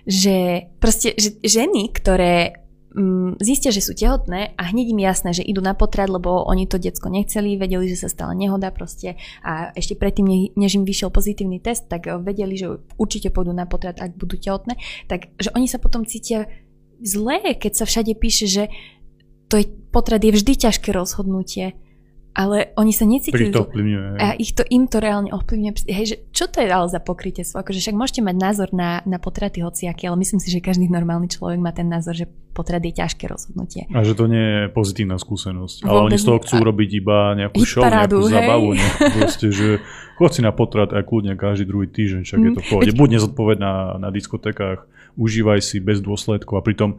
že proste že ženy, ktoré mm, zistia, že sú tehotné a hneď im jasné, že idú na potrat, lebo oni to decko nechceli, vedeli, že sa stala nehoda proste a ešte predtým, než im vyšiel pozitívny test, tak vedeli, že určite pôjdu na potrat, ak budú tehotné, tak že oni sa potom cítia zlé, keď sa všade píše, že to je, potrat je vždy ťažké rozhodnutie. Ale oni sa necítia. To a ich to, im to reálne ovplyvňuje. Hej, že čo to je ale za pokrytectvo? Akože však môžete mať názor na, na potraty hociaké, ale myslím si, že každý normálny človek má ten názor, že potrat je ťažké rozhodnutie. A že to nie je pozitívna skúsenosť. Vôbec ale oni z toho chcú a... robiť iba nejakú show, parádu, nejakú hej. zábavu. Nejakú, proste, že chod si na potrat aj kľudne každý druhý týždeň, však mm. je to v pohode. Buď nezodpovedná na diskotekách, užívaj si bez dôsledkov a pritom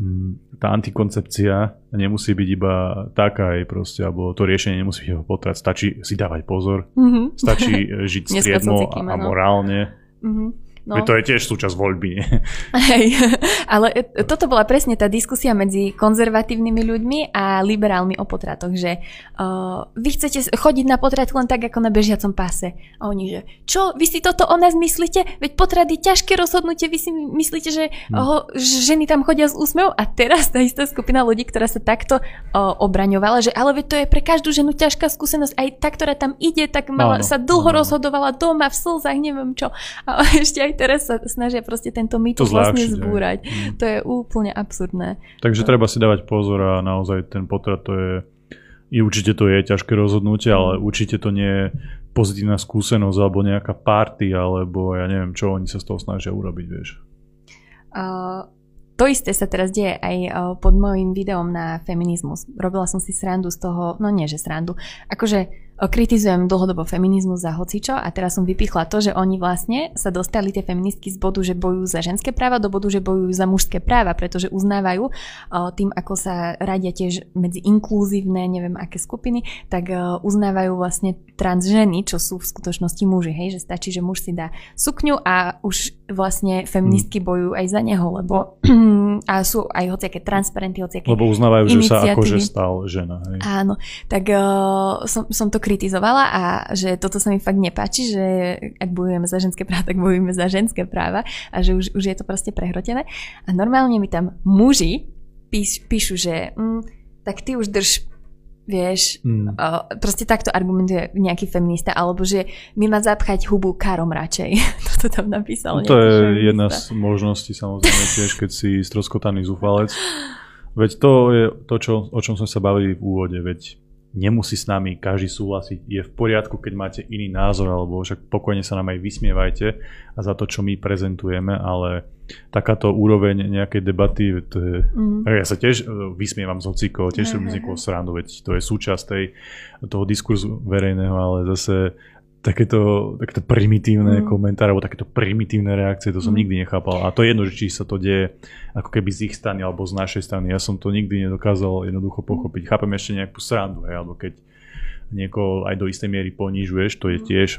mm, tá antikoncepcia nemusí byť iba taká aj proste, alebo to riešenie nemusí byť potrat, stačí si dávať pozor, mm-hmm. stačí žiť striedmo a, a morálne. Mm-hmm. No. To je tiež súčasť voľby. Hej, ale toto bola presne tá diskusia medzi konzervatívnymi ľuďmi a liberálmi o potratoch, že uh, vy chcete chodiť na potrat len tak, ako na bežiacom páse. A oni, že čo, vy si toto o nás myslíte? Veď potrat je ťažké rozhodnutie, vy si myslíte, že oh, ženy tam chodia s úsmevom? A teraz tá istá skupina ľudí, ktorá sa takto uh, obraňovala, že ale veď to je pre každú ženu ťažká skúsenosť, aj tá, ktorá tam ide, tak mala, no, sa dlho no. rozhodovala doma v slzách, neviem čo. A ešte aj teraz sa snažia proste tento mýtus vlastne zbúrať. Mm. To je úplne absurdné. Takže no. treba si dávať pozor a naozaj ten potrat to je i určite to je ťažké rozhodnutie, ale určite to nie je pozitívna skúsenosť alebo nejaká party, alebo ja neviem čo oni sa z toho snažia urobiť, vieš. Uh, to isté sa teraz deje aj pod môjim videom na feminizmus. Robila som si srandu z toho, no nie že srandu, akože kritizujem dlhodobo feminizmus za hocičo a teraz som vypichla to, že oni vlastne sa dostali tie feministky z bodu, že bojujú za ženské práva do bodu, že bojujú za mužské práva, pretože uznávajú tým, ako sa radia tiež medzi inkluzívne, neviem aké skupiny, tak uznávajú vlastne trans ženy, čo sú v skutočnosti muži, hej, že stačí, že muž si dá sukňu a už vlastne feministky hmm. bojujú aj za neho, lebo a sú aj hociaké transparenty, hociaké Lebo uznávajú, že sa akože stal žena. Hej. Áno, tak uh, som, som to kritizovala a že toto sa mi fakt nepáči, že ak bojujeme za ženské práva, tak bojujeme za ženské práva a že už, už je to proste prehrotené. A normálne mi tam muži píš, píšu, že mm, tak ty už drž vieš, mm. uh, proste takto argumentuje nejaký feminista, alebo že mi má zapchať hubu karom radšej. Toto tam napísal. No to je feminista. jedna z možností samozrejme tiež, keď si stroskotaný zúfalec. Veď to je to, čo, o čom sme sa bavili v úvode, veď nemusí s nami každý súhlasiť. Je v poriadku, keď máte iný názor, alebo však pokojne sa nám aj vysmievajte a za to, čo my prezentujeme, ale takáto úroveň nejakej debaty, to je, mm. ja sa tiež e, vysmievam z hociko, tiež som vznikol srandu, veď to je súčasť tej, toho diskurzu verejného, ale zase takéto, takéto primitívne mm. komentáre alebo takéto primitívne reakcie, to som mm. nikdy nechápal. A to je jedno, že či sa to deje ako keby z ich strany alebo z našej strany. Ja som to nikdy nedokázal jednoducho pochopiť. Chápem ešte nejakú srandu, hej, alebo keď niekoho aj do istej miery ponižuješ, to je mm. tiež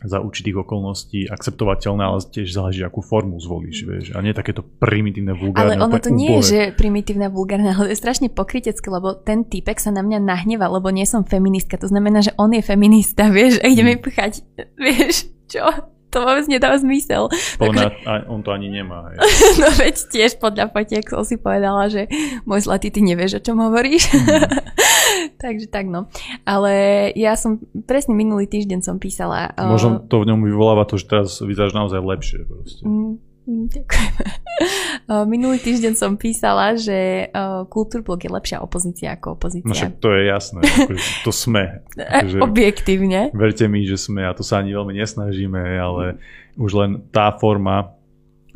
za určitých okolností akceptovateľné, ale tiež záleží, akú formu zvolíš, vieš. A nie takéto primitívne, vulgárne. Ale ono to nie je, že primitívne, vulgárne, ale je strašne pokrytecké, lebo ten typek sa na mňa nahneva, lebo nie som feministka. To znamená, že on je feminista, vieš, a ideme hmm. pchať, vieš, čo? to vôbec nedáva zmysel. Podľa Takže... on to ani nemá. no veď tiež podľa fotiek som si povedala, že môj zlatý, ty nevieš, o čom hovoríš. Mm. Takže tak no. Ale ja som, presne minulý týždeň som písala. Možno to v ňom vyvoláva to, že teraz vyzeráš naozaj lepšie. Proste. Mm, Ďakujem. Minulý týždeň som písala, že Kultúrblok je lepšia opozícia ako opozícia. No však to je jasné, akože to sme. Akože, Objektívne. Verte mi, že sme a to sa ani veľmi nesnažíme, ale už len tá forma,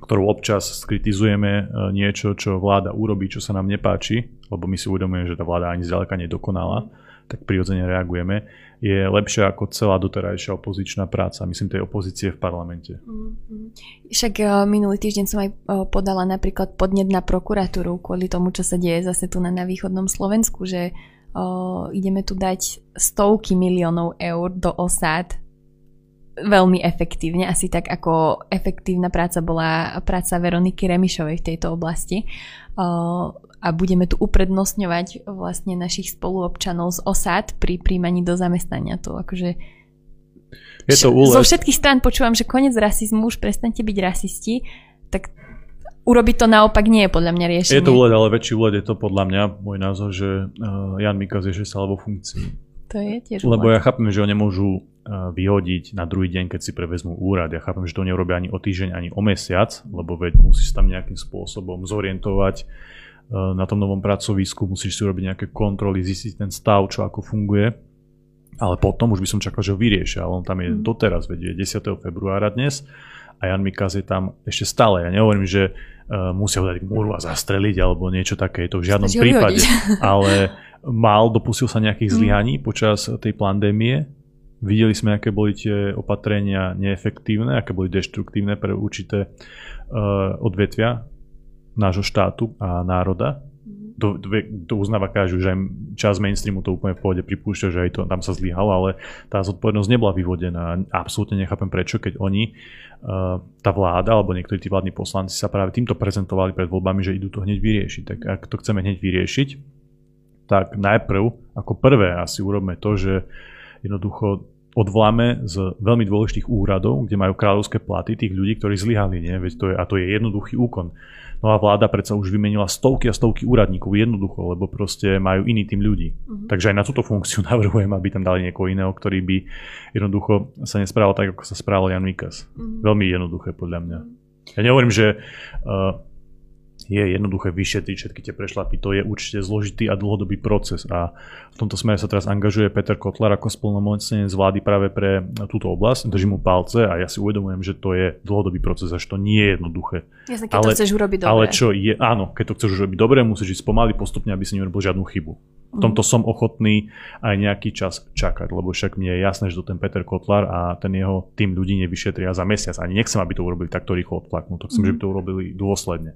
ktorou občas skritizujeme niečo, čo vláda urobí, čo sa nám nepáči, lebo my si uvedomujeme, že tá vláda ani zďaleka nedokonala, tak prirodzene reagujeme, je lepšia ako celá doterajšia opozičná práca, myslím tej opozície v parlamente. Mm-hmm. Však uh, minulý týždeň som aj uh, podala napríklad podnet na prokuratúru kvôli tomu, čo sa deje zase tu na, na východnom Slovensku, že uh, ideme tu dať stovky miliónov eur do osád veľmi efektívne, asi tak ako efektívna práca bola práca Veroniky Remišovej v tejto oblasti. Uh, a budeme tu uprednostňovať vlastne našich spoluobčanov z osad pri príjmaní do zamestnania. To akože je to úlet. Zo všetkých strán počúvam, že koniec rasizmu, už prestante byť rasisti, tak urobiť to naopak nie je podľa mňa riešenie. Je to úlet, ale väčší úlet je to podľa mňa, môj názor, že uh, Jan Mikas je 6 vo funkcii. To je tiež Lebo úlet. ja chápem, že ho nemôžu uh, vyhodiť na druhý deň, keď si prevezmú úrad. Ja chápem, že to neurobia ani o týždeň, ani o mesiac, lebo veď musí sa tam nejakým spôsobom zorientovať Eh, na tom novom pracovisku, musíš si urobiť nejaké kontroly, zistiť ten stav, čo ako funguje. Ale potom už by som čakal, že ho vyriešia, ale on tam je mm. doteraz, veď je 10. februára dnes a Jan Mikaz je tam ešte stále. Ja nehovorím, že uh, musia ho dať k múru a zastreliť alebo niečo také, je to v žiadnom Stačí prípade. Ale mal, dopustil sa nejakých mm. zlyhaní počas tej pandémie. Videli sme, aké boli tie opatrenia neefektívne, aké boli deštruktívne pre určité uh, odvetvia nášho štátu a národa. To, to, to uznáva každý, že aj čas mainstreamu to úplne v pohode pripúšťa, že aj to tam sa zlyhalo, ale tá zodpovednosť nebola vyvodená. Absolútne nechápem prečo, keď oni, uh, tá vláda alebo niektorí tí vládni poslanci sa práve týmto prezentovali pred voľbami, že idú to hneď vyriešiť. Tak ak to chceme hneď vyriešiť, tak najprv, ako prvé asi urobme to, že jednoducho odvoláme z veľmi dôležitých úradov, kde majú kráľovské platy tých ľudí, ktorí zlyhali. Nie? Veď to je, a to je jednoduchý úkon. Nová vláda predsa už vymenila stovky a stovky úradníkov jednoducho, lebo proste majú iný tým ľudí. Uh-huh. Takže aj na túto funkciu navrhujem, aby tam dali niekoho iného, ktorý by jednoducho sa nesprával tak, ako sa správal Jan Mikas. Uh-huh. Veľmi jednoduché podľa mňa. Ja nehovorím, že uh, je jednoduché vyšetriť všetky tie prešlapy. To je určite zložitý a dlhodobý proces a v tomto smere sa teraz angažuje Peter Kotler ako spolnomocnenec z vlády práve pre túto oblasť. Držím mu palce a ja si uvedomujem, že to je dlhodobý proces, až to nie je jednoduché. Jasne, keď ale, to chceš urobiť dobre. Ale čo je, áno, keď to chceš urobiť dobre, musíš ísť pomaly postupne, aby si nerobil žiadnu chybu. V tomto som ochotný aj nejaký čas čakať, lebo však mne je jasné, že to ten Peter Kotlar a ten jeho tým ľudí nevyšetria za mesiac. Ani nechcem, aby to urobili takto rýchlo odplaknú. To chcem, mm. že by to urobili dôsledne.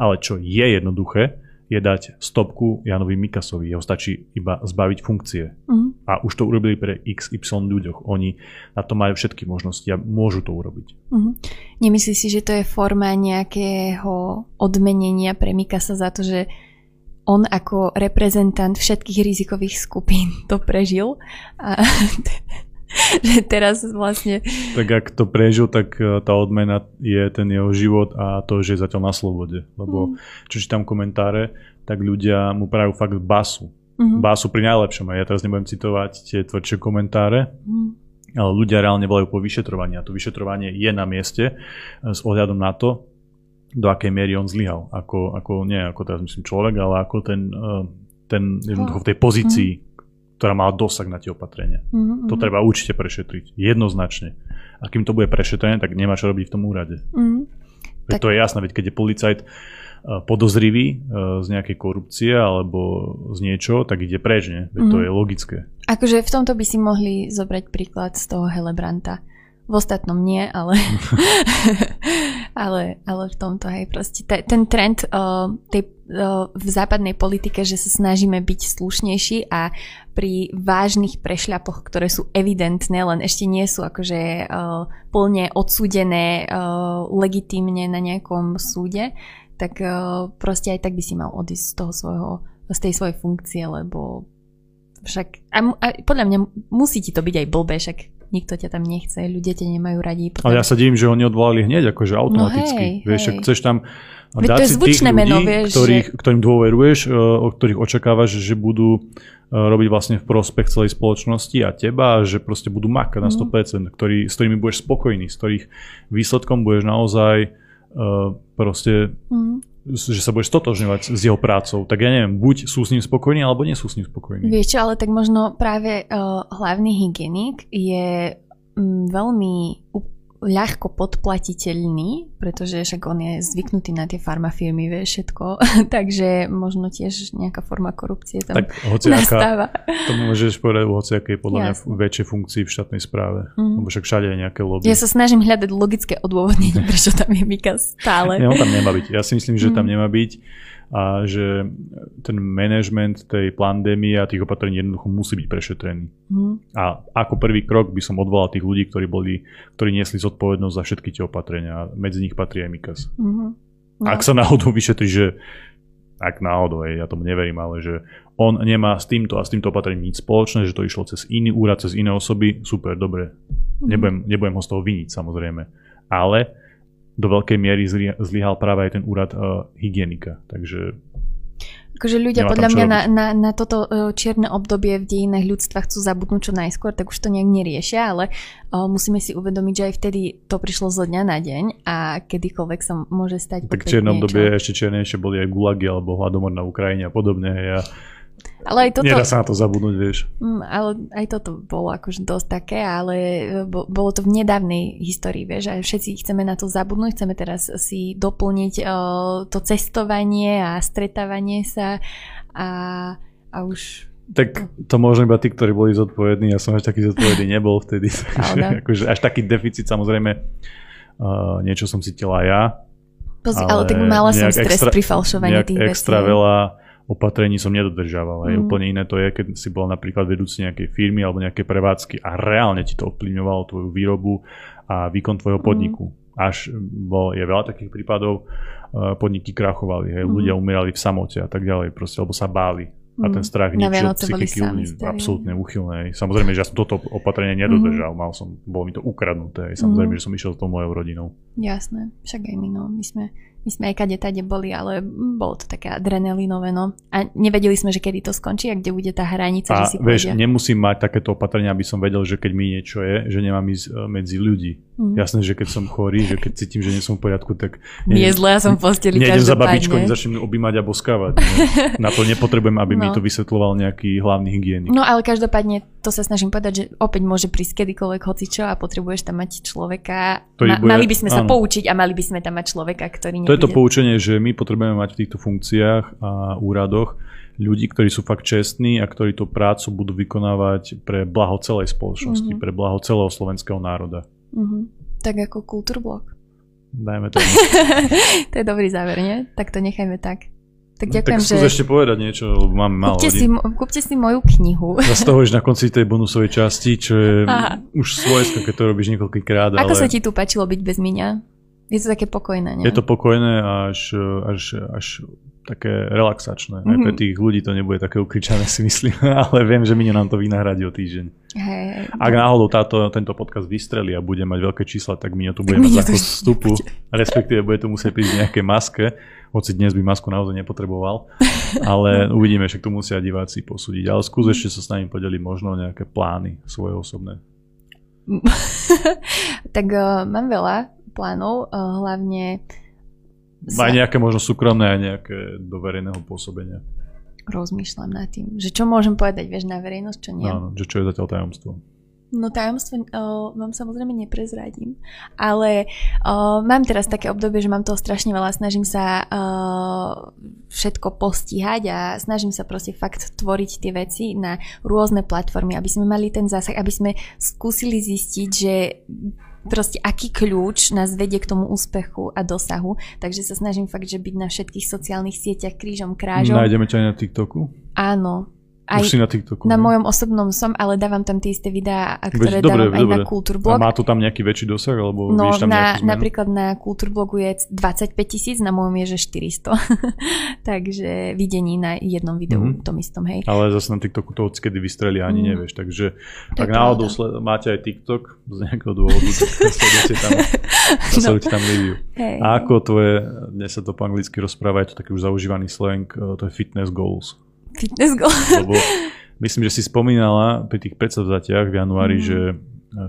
Ale čo je jednoduché, je dať stopku Janovi Mikasovi. Jeho stačí iba zbaviť funkcie. Mm. A už to urobili pre XY ľuďoch. Oni na to majú všetky možnosti a môžu to urobiť. Mm. Nemyslíš si, že to je forma nejakého odmenenia pre Mikasa za to, že on ako reprezentant všetkých rizikových skupín to prežil a že teraz vlastne... Tak ak to prežil, tak e, tá odmena je ten jeho život a to, že je zatiaľ na slobode. Lebo mm. čo čítam komentáre, tak ľudia mu prajú fakt basu. Mm-hmm. Basu pri najlepšom. A ja teraz nebudem citovať tie tvrdšie komentáre, mm. ale ľudia reálne volajú po vyšetrovaní. A to vyšetrovanie je na mieste e, s ohľadom na to, do akej miery on zlyhal. Ako, ako, nie ako teraz myslím človek, ale ako ten, uh, ten jednoducho v tej pozícii, mm. ktorá mala dosah na tie opatrenia. Mm-hmm. To treba určite prešetriť. Jednoznačne. A kým to bude prešetrené, tak nemá čo robiť v tom úrade. Mm. Tak... To je jasné, veď keď je policajt uh, podozrivý uh, z nejakej korupcie alebo z niečo, tak ide preč, nie? Veď mm. to mhm. je logické. Akože v tomto by si mohli zobrať príklad z toho Helebranta v ostatnom nie, ale, ale, ale v tomto hej, proste ten trend uh, tej, uh, v západnej politike, že sa snažíme byť slušnejší a pri vážnych prešľapoch, ktoré sú evidentné, len ešte nie sú akože uh, plne odsúdené uh, legitímne na nejakom súde, tak uh, proste aj tak by si mal odísť z toho svojho, z tej svojej funkcie, lebo však, a, a podľa mňa musí ti to byť aj blbé, však nikto ťa tam nechce, ľudia ťa nemajú radi. Potom... Ale ja sa divím, že oni odvolali hneď, akože automaticky. No hej, vieš, hej. chceš tam dať to je zvučné ľudí, meno, vieš, ktorých, že... ktorým dôveruješ, e, o ktorých očakávaš, že budú e, robiť vlastne v prospech celej spoločnosti a teba, že proste budú makať mm. na 100%, ktorý, s ktorými budeš spokojný, s ktorých výsledkom budeš naozaj uh, proste mm že sa budeš stotožňovať s jeho prácou, tak ja neviem, buď sú s ním spokojní, alebo nie sú s ním spokojní. Vieš čo, ale tak možno práve uh, hlavný hygienik je um, veľmi ľahko podplatiteľný, pretože však on je zvyknutý na tie farmafirmy, vie všetko, takže možno tiež nejaká forma korupcie tam tak nastáva. To môžeš povedať o hociakej podľa mňa väčšej funkcii v štátnej správe, mm. lebo však všade je nejaké lobby. Ja sa snažím hľadať logické odôvodnenie, prečo tam je Mika stále. Nie, on tam nemá byť. Ja si myslím, že mm. tam nemá byť a že ten management tej pandémie a tých opatrení jednoducho musí byť prešetrený. Mm. A ako prvý krok by som odvolal tých ľudí, ktorí, boli, ktorí niesli zodpovednosť za všetky tie opatrenia. Medzi nich patrí aj Mikas. Mm-hmm. No. Ak sa náhodou vyšetri, že ak náhodou, ja tomu neverím, ale že on nemá s týmto a s týmto opatrením nič spoločné, že to išlo cez iný úrad, cez iné osoby, super, dobre. Mm. Nebudem, nebudem ho z toho viniť samozrejme. Ale do veľkej miery zlyhal práve aj ten úrad uh, hygienika. Takže Akože ľudia podľa mňa na, na, na toto uh, čierne obdobie v dejinách ľudstva chcú zabudnúť čo najskôr, tak už to nejak neriešia, ale uh, musíme si uvedomiť, že aj vtedy to prišlo zo dňa na deň a kedykoľvek sa môže stať Tak čierne obdobie ešte čiernejšie boli aj gulagy alebo hladomor na Ukrajine a podobne. Ja ale aj toto, Nedá sa na to zabudnúť, vieš. Mm, ale aj toto bolo akože dosť také, ale e, bolo to v nedávnej histórii, vieš, a všetci chceme na to zabudnúť, chceme teraz si doplniť uh, to cestovanie a stretávanie sa a, a už tak to môžem iba tí, ktorí boli zodpovední. Ja som až taký zodpovedný nebol vtedy. Takže, akože až taký deficit samozrejme uh, niečo som cítila ja. Pozri, ale, ale tak mala som stres extra, pri falšovaní tých extra vecí. veľa opatrení som nedodržával. Mm. Úplne iné to je, keď si bol napríklad vedúci nejakej firmy alebo nejaké prevádzky a reálne ti to ovplyvňovalo tvoju výrobu a výkon tvojho mm. podniku. Až bol, je veľa takých prípadov, uh, podniky krachovali, hej, mm. ľudia umierali v samote a tak ďalej, proste, lebo sa báli. A ten mm. strach ničil psychiky ľudí absolútne uchylné. Samozrejme, že ja som toto opatrenie nedodržal. Mm. Mal som, bolo mi to ukradnuté. Samozrejme, mm. že som išiel s tou mojou rodinou. Jasné, však aj my, no. My sme my sme aj kade tade boli, ale bolo to také adrenalinové, no. A nevedeli sme, že kedy to skončí a kde bude tá hranica, a že si vieš, povedia. nemusím mať takéto opatrenia, aby som vedel, že keď mi niečo je, že nemám ísť e, medzi ľudí. Mm. Jasné, že keď som chorý, že keď cítim, že nie som v poriadku, tak... Nie je zle, ja som v posteli Nejdem za babičkou, nezačnem objímať a boskávať. Ne? Na to nepotrebujem, aby no. mi to vysvetloval nejaký hlavný hygienik. No ale každopádne to sa snažím povedať, že opäť môže prísť kedykoľvek hocičo a potrebuješ tam mať človeka. Ma, bude, mali by sme sa áno. poučiť a mali by sme tam mať človeka, ktorý. To je to poučenie, že my potrebujeme mať v týchto funkciách a úradoch ľudí, ktorí sú fakt čestní a ktorí tú prácu budú vykonávať pre blaho celej spoločnosti, mm-hmm. pre blaho celého slovenského národa. Mm-hmm. Tak ako kultúrblok. Dajme to. to je dobrý záver, nie? Tak to nechajme tak. Tak no, ďakujem, no, tak že... ešte povedať niečo, lebo máme málo kúpte si, kúpte si moju knihu. Zase toho na konci tej bonusovej časti, čo je Aha. už svojské, keď to robíš niekoľkýkrát. Ako ale... sa ti tu páčilo byť bez mňa? Je to také pokojné, nie? Je to pokojné až, až, až také relaxačné. Mm-hmm. Aj pre mhm. tých ľudí to nebude také ukričané, si myslím, ale viem, že Mine nám to vynahradí o týždeň. Hey, Ak náhodou táto, tento podcast vystrelí a bude mať veľké čísla, tak Mine tu bude mať zákaz vstupu, respektíve bude tu musieť prísť nejaké maske hoci dnes by masku naozaj nepotreboval, ale uvidíme, že tu musia diváci posúdiť. Ale skús ešte sa s nami podeliť možno nejaké plány svoje osobné. tak uh, mám veľa plánov, uh, hlavne... Aj nejaké možno súkromné, aj nejaké do verejného pôsobenia. Rozmýšľam nad tým, že čo môžem povedať, vieš, na verejnosť, čo nie. Áno, že čo je zatiaľ tajomstvo. No tajomstvo uh, vám samozrejme neprezradím, ale uh, mám teraz také obdobie, že mám toho strašne veľa, snažím sa uh, všetko postihať a snažím sa proste fakt tvoriť tie veci na rôzne platformy, aby sme mali ten zásah, aby sme skúsili zistiť, že proste aký kľúč nás vedie k tomu úspechu a dosahu. Takže sa snažím fakt, že byť na všetkých sociálnych sieťach krížom krážom. Nájdeme ťa aj na TikToku? Áno, aj Už si na TikToku. Na mojom osobnom som, ale dávam tam tie isté videá, ktoré Veď, dobre, dávam aj dobre. na Kultúrblog. A má to tam nejaký väčší dosah? Alebo no, tam na, napríklad na Kultúrblogu je 25 tisíc, na mojom je že 400. takže videní na jednom videu mm-hmm. tom istom, hej. Ale zase na TikToku to kedy vystreli ani mm. nevieš, takže to ak náhodou sled- máte aj TikTok z nejakého dôvodu, tak sledujte tam, no. tam. Hey. A ako to je, dnes sa to po anglicky rozpráva, je to taký už zaužívaný slang, eh, to je fitness goals. Fitness goal. Lebo myslím, že si spomínala pri tých predsavzatiach v januári, mm. že e,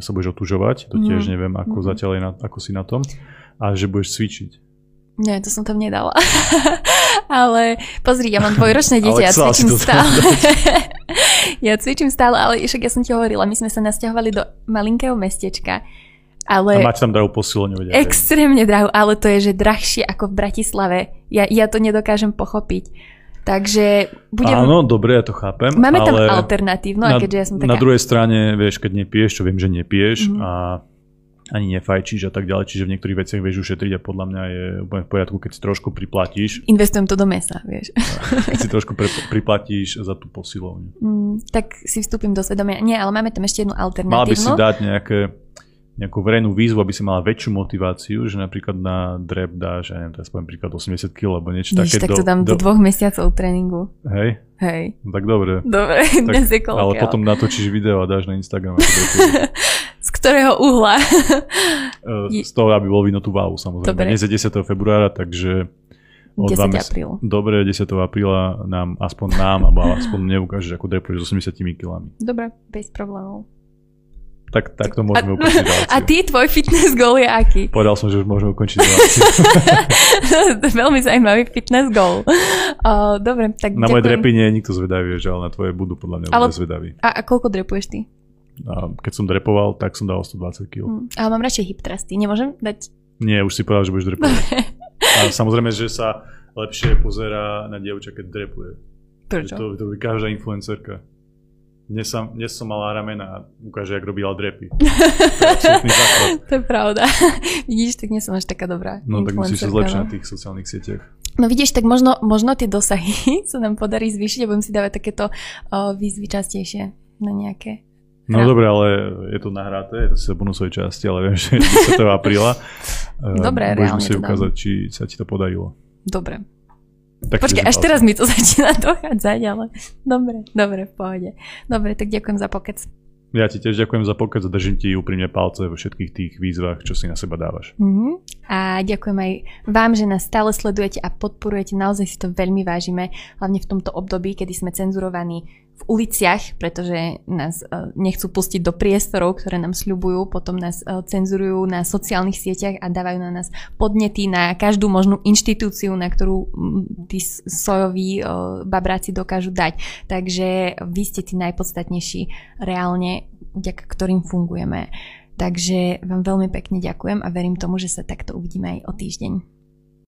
sa budeš otužovať, to tiež mm. neviem, ako mm. zatiaľ je na, ako si na tom, a že budeš cvičiť. Nie, to som tam nedala. ale pozri, ja mám dvojročné dieťa, ja cvičím stále. ja cvičím stále, ale však ja som ti hovorila, my sme sa nasťahovali do malinkého mestečka. Ale... A máte tam drahú posilňu. Extrémne drahú, ale to je, že drahšie ako v Bratislave. Ja, ja to nedokážem pochopiť. Takže budem... Áno, dobre, ja to chápem. Máme tam alternatívno, na, keďže ja som taká... Na druhej strane, vieš, keď nepiješ, čo viem, že nepiješ mm-hmm. a ani nefajčíš a tak ďalej, čiže v niektorých veciach vieš ušetriť a podľa mňa je úplne v poriadku, keď si trošku priplatíš. Investujem to do mesa, vieš. Keď si trošku pre, priplatíš za tú posilovňu. Mm, tak si vstúpim do svedomia. Nie, ale máme tam ešte jednu alternatívnu. Mal by si dať nejaké nejakú verejnú výzvu, aby si mala väčšiu motiváciu, že napríklad na drep dáš, ja neviem, teraz poviem príklad 80 kg, alebo niečo Víš, také. tak to dám do, do dvoch mesiacov tréningu. Hej? Hej. No, tak dobre. Dobre, tak, dnes je koľko, Ale potom natočíš video a dáš na Instagram. Z ktorého uhla? Eh, z toho, aby bol vidno tú váhu, samozrejme. Dobre. Dnes je 10. februára, takže... 10. apríl. Dobre, 10. apríla nám, aspoň nám, alebo aspoň mne ukážeš, ako drepuješ s 80 kilami. Dobre, bez problémov. Tak, tak to môžeme a, ukončiť reláciu. A ty, tvoj fitness goal je aký? Povedal som, že už môžeme ukončiť reláciu. to veľmi zaujímavý fitness goal. Uh, dobre, tak Na moje drepy nie je nikto zvedavý, že ale na tvoje budú podľa mňa ale, zvedaví. A, a koľko drepuješ ty? A keď som drepoval, tak som dal 120 kg. Hmm. Ale mám radšej hip trusty. Nemôžem dať? Nie, už si povedal, že budeš drepovať. a samozrejme, že sa lepšie pozera na dievča, keď drepuje. Prečo? To, to by každá influencerka. Dnes som, dnes som mala ramena a ukáže, jak robila drepy. To je, to je pravda. Vidíš, tak nie som až taká dobrá. No tak musíš sa zlepšiť na tých sociálnych sieťach. No vidíš, tak možno, možno tie dosahy sa nám podarí zvýšiť a budem si dávať takéto uh, výzvy častejšie na nejaké No ja. dobre, ale je to nahraté, je to sice bonusovej časti, ale viem, že 10. apríla. Dobre, Budeš musieť ukázať, či sa ti to podarilo. Dobre. Tak Počkaj, až teraz mi to začína dochádzať, ale dobre, dobre, v pohode. Dobre, tak ďakujem za pokec. Ja ti tiež ďakujem za pokec a držím ti úprimne palce vo všetkých tých výzvach, čo si na seba dávaš. Mm-hmm. A ďakujem aj vám, že nás stále sledujete a podporujete. Naozaj si to veľmi vážime, hlavne v tomto období, kedy sme cenzurovaní v uliciach, pretože nás uh, nechcú pustiť do priestorov, ktoré nám sľubujú, potom nás uh, cenzurujú na sociálnych sieťach a dávajú na nás podnety na každú možnú inštitúciu, na ktorú tí sojoví uh, babráci dokážu dať. Takže vy ste tí najpodstatnejší reálne, vďaka ktorým fungujeme. Takže vám veľmi pekne ďakujem a verím tomu, že sa takto uvidíme aj o týždeň.